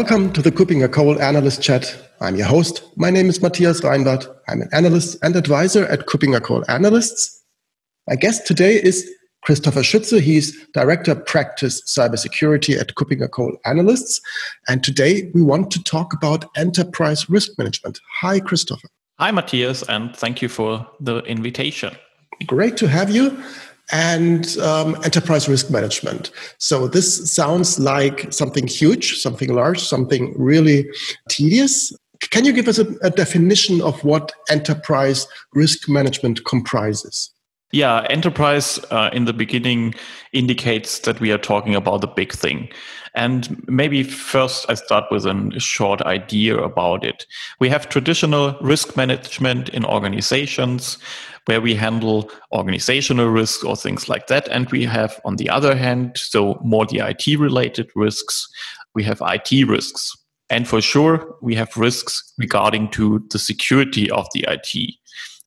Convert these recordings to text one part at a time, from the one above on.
Welcome to the KuppingerCole Analyst Chat. I'm your host. My name is Matthias Reinwarth. I'm an analyst and advisor at KuppingerCole Analysts. My guest today is Christopher Schütze. He's Director Practice Cybersecurity at KuppingerCole Analysts. And today we want to talk about enterprise risk management. Hi, Christopher. Hi, Matthias, and thank you for the invitation. Great to have you and um, enterprise risk management. So this sounds like something huge, something large, something really tedious. Can you give us a, a definition of what enterprise risk management comprises? Yeah, enterprise uh, in the beginning indicates that we are talking about the big thing. And maybe first I start with a short idea about it. We have traditional risk management in organizations where we handle organizational risks or things like that. And we have, on the other hand, so more the IT related risks, we have IT risks. And for sure, we have risks regarding to the security of the IT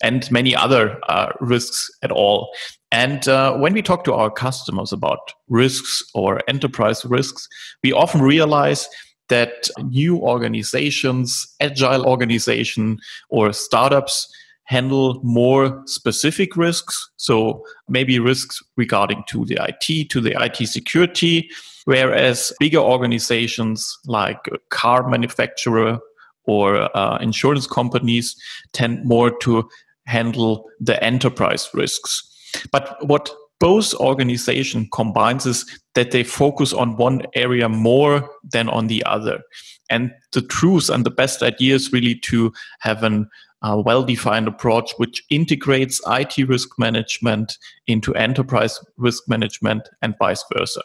and many other uh, risks at all. And uh, when we talk to our customers about risks or enterprise risks, we often realize that new organizations, agile organization or startups handle more specific risks. So maybe risks regarding to the IT, to the IT security, whereas bigger organizations like a car manufacturer or uh, insurance companies tend more to handle the enterprise risks. But what both organization combines is that they focus on one area more than on the other. And the truth and the best idea is really to have an a well-defined approach which integrates IT risk management into enterprise risk management and vice versa.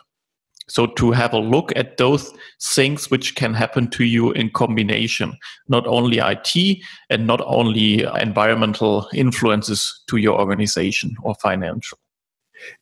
So to have a look at those things which can happen to you in combination, not only IT and not only environmental influences to your organization or financial.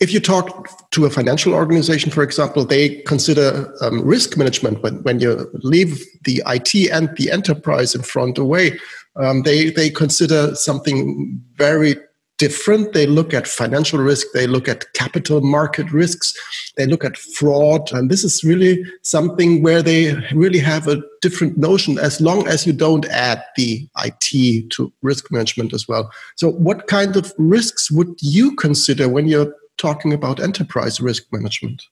If you talk to a financial organization, for example, they consider um, risk management when, when you leave the IT and the enterprise in front away. Um, they, they consider something very different. They look at financial risk, they look at capital market risks, they look at fraud. And this is really something where they really have a different notion as long as you don't add the IT to risk management as well. So, what kind of risks would you consider when you're talking about enterprise risk management?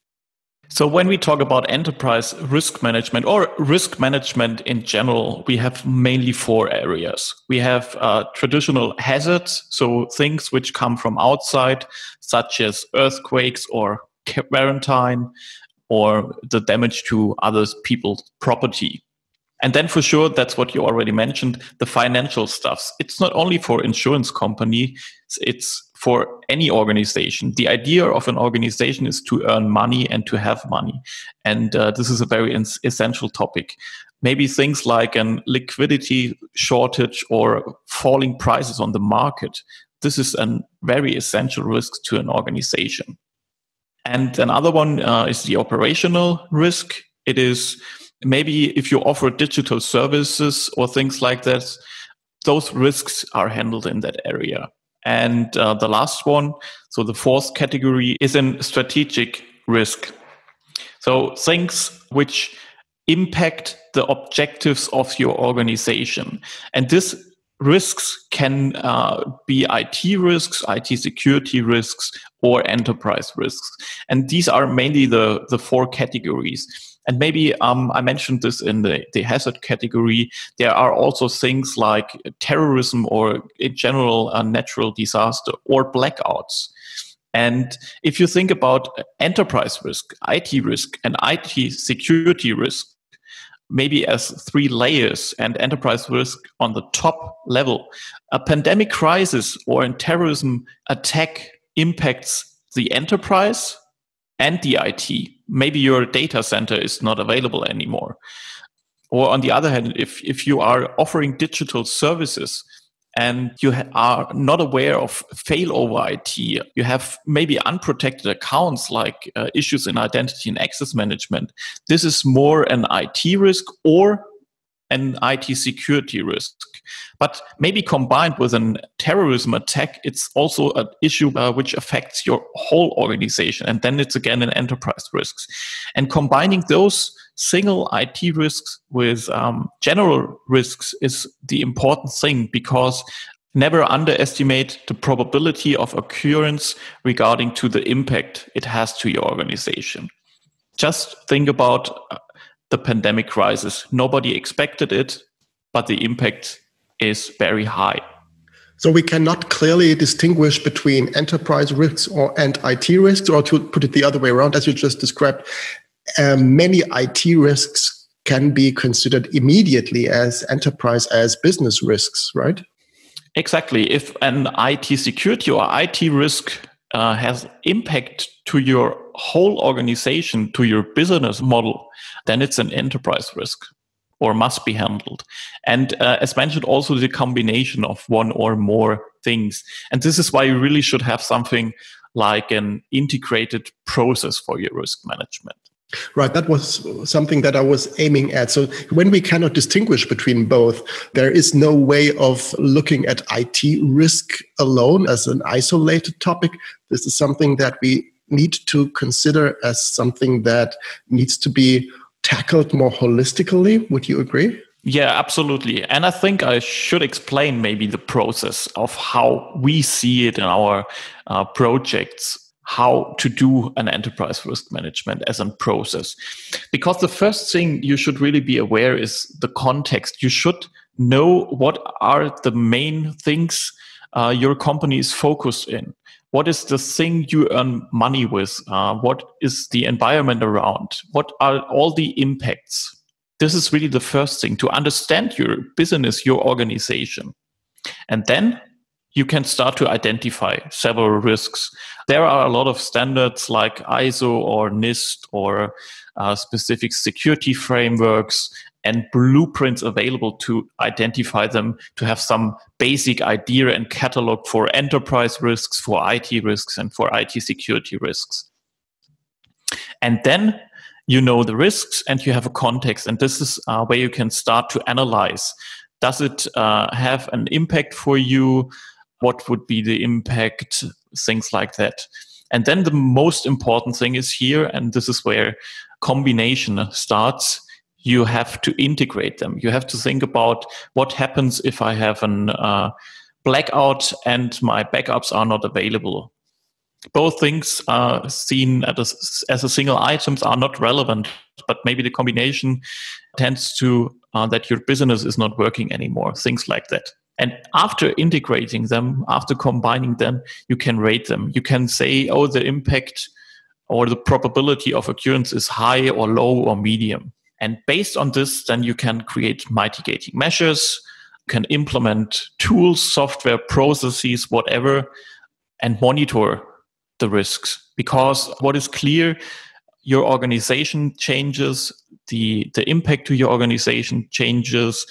So, when we talk about enterprise risk management or risk management in general, we have mainly four areas. We have uh, traditional hazards, so things which come from outside, such as earthquakes or quarantine, or the damage to others people's property. And then for sure, that's what you already mentioned, the financial stuffs. It's not only for insurance company, it's for any organization. The idea of an organization is to earn money and to have money. And uh, this is a very essential topic. Maybe things like an liquidity shortage or falling prices on the market. This is a very essential risk to an organization. And another one uh, is the operational risk. It is maybe if you offer digital services or things like that, those risks are handled in that area. And uh, the last one, so the fourth category, is in strategic risk. So things which impact the objectives of your organization. And this risks can uh, be IT risks, IT security risks, or enterprise risks. And these are mainly the, the four categories. And maybe um, I mentioned this in the, the hazard category. There are also things like terrorism or in general a natural disaster or blackouts. And if you think about enterprise risk, IT risk, and IT security risk, maybe as three layers and enterprise risk on the top level, a pandemic crisis or a terrorism attack impacts the enterprise and the IT maybe your data center is not available anymore. Or on the other hand, if, if you are offering digital services and you are not aware of failover IT, you have maybe unprotected accounts like uh, issues in identity and access management. This is more an IT risk or an IT security risk. But maybe combined with a terrorism attack, it's also an issue uh, which affects your whole organization. And then it's again an enterprise risks. And combining those single IT risks with um, general risks is the important thing because never underestimate the probability of occurrence regarding to the impact it has to your organization. Just think about uh, the pandemic crisis. Nobody expected it, but the impact is very high. So we cannot clearly distinguish between enterprise risks or and IT risks, or to put it the other way around, as you just described, um, many IT risks can be considered immediately as enterprise as business risks, right? Exactly. If an IT security or IT risk uh, has impact to your whole organization, to your business model, then it's an enterprise risk or must be handled. And uh, as mentioned, also the combination of one or more things. And this is why you really should have something like an integrated process for your risk management. Right, that was something that I was aiming at. So, when we cannot distinguish between both, there is no way of looking at IT risk alone as an isolated topic. This is something that we need to consider as something that needs to be tackled more holistically. Would you agree? Yeah, absolutely. And I think I should explain maybe the process of how we see it in our uh, projects how to do an enterprise risk management as a process. Because the first thing you should really be aware is the context. You should know what are the main things uh, your company is focused in. What is the thing you earn money with? Uh, what is the environment around? What are all the impacts? This is really the first thing to understand your business, your organization. And then you can start to identify several risks. There are a lot of standards like ISO or NIST or uh, specific security frameworks and blueprints available to identify them, to have some basic idea and catalog for enterprise risks, for IT risks, and for IT security risks. And then you know the risks and you have a context. And this is uh, where you can start to analyze. Does it uh, have an impact for you? what would be the impact, things like that. And then the most important thing is here, and this is where combination starts. You have to integrate them. You have to think about what happens if I have an uh, blackout and my backups are not available. Both things are seen as, as a single items are not relevant, but maybe the combination tends to uh, that your business is not working anymore. Things like that. And after integrating them, after combining them, you can rate them. You can say, oh, the impact or the probability of occurrence is high or low or medium. And based on this, then you can create mitigating measures, can implement tools, software, processes, whatever, and monitor the risks. Because what is clear, your organization changes, the, the impact to your organization changes,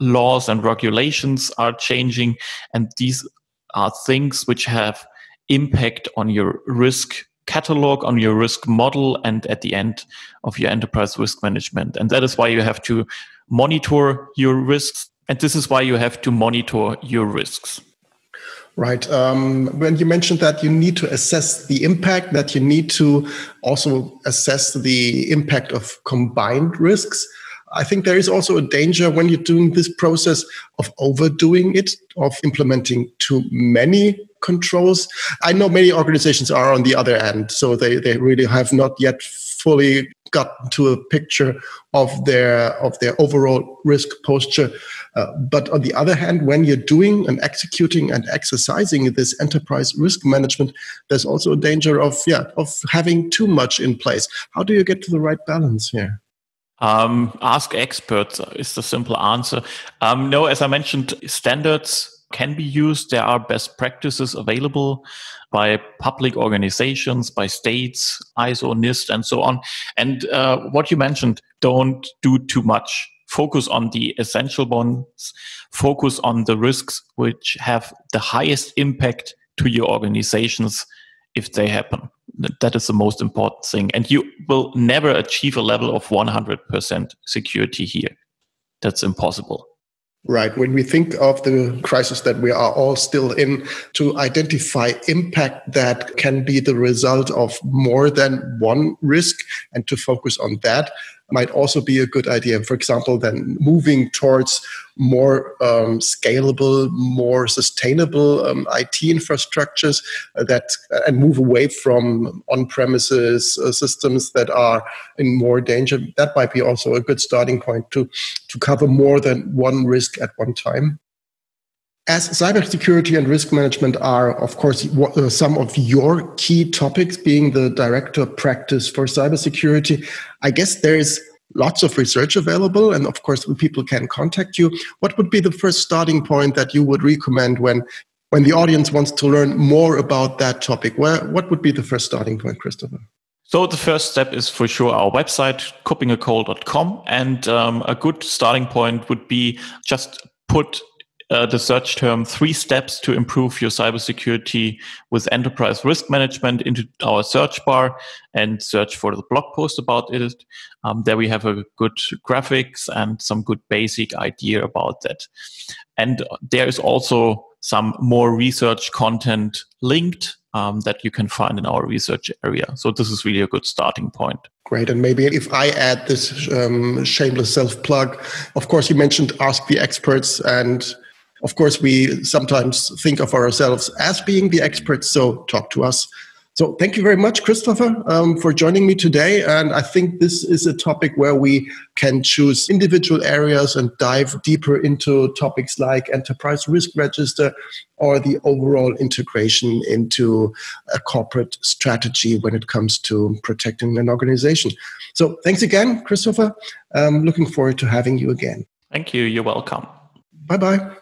laws and regulations are changing, and these are things which have impact on your risk catalog, on your risk model, and at the end of your enterprise risk management. And that is why you have to monitor your risks, and this is why you have to monitor your risks. Right. Um, when you mentioned that you need to assess the impact, that you need to also assess the impact of combined risks. I think there is also a danger when you're doing this process of overdoing it, of implementing too many controls. I know many organizations are on the other end, so they, they really have not yet fully gotten to a picture of their of their overall risk posture. Uh, but on the other hand, when you're doing and executing and exercising this enterprise risk management, there's also a danger of yeah of having too much in place. How do you get to the right balance here? Um, ask experts is the simple answer. Um, no, as I mentioned, standards can be used. There are best practices available by public organizations, by states, ISO, NIST, and so on. And uh, what you mentioned, don't do too much. Focus on the essential ones. Focus on the risks which have the highest impact to your organizations if they happen. That is the most important thing. And you will never achieve a level of 100% security here. That's impossible. Right. When we think of the crisis that we are all still in, to identify impact that can be the result of more than one risk and to focus on that, might also be a good idea. For example, then moving towards more um, scalable, more sustainable um, IT infrastructures that uh, and move away from on-premises uh, systems that are in more danger. That might be also a good starting point to to cover more than one risk at one time. As cybersecurity and risk management are, of course, uh, some of your key topics, being the director practice for cybersecurity, I guess there is lots of research available, and of course, people can contact you. What would be the first starting point that you would recommend when when the audience wants to learn more about that topic? Where what would be the first starting point, Christopher? So the first step is for sure our website, kuppingercole.com. And um, a good starting point would be just put uh, the search term three steps to improve your cybersecurity with enterprise risk management into our search bar and search for the blog post about it. Um, there we have a good graphics and some good basic idea about that. And there is also some more research content linked um, that you can find in our research area. So this is really a good starting point. Great. And maybe if I add this um, shameless self plug, of course, you mentioned Ask the Experts and of course, we sometimes think of ourselves as being the experts, so talk to us. So, thank you very much, Christopher, um, for joining me today. And I think this is a topic where we can choose individual areas and dive deeper into topics like enterprise risk register or the overall integration into a corporate strategy when it comes to protecting an organization. So, thanks again, Christopher. Um, looking forward to having you again. Thank you. You're welcome. Bye bye.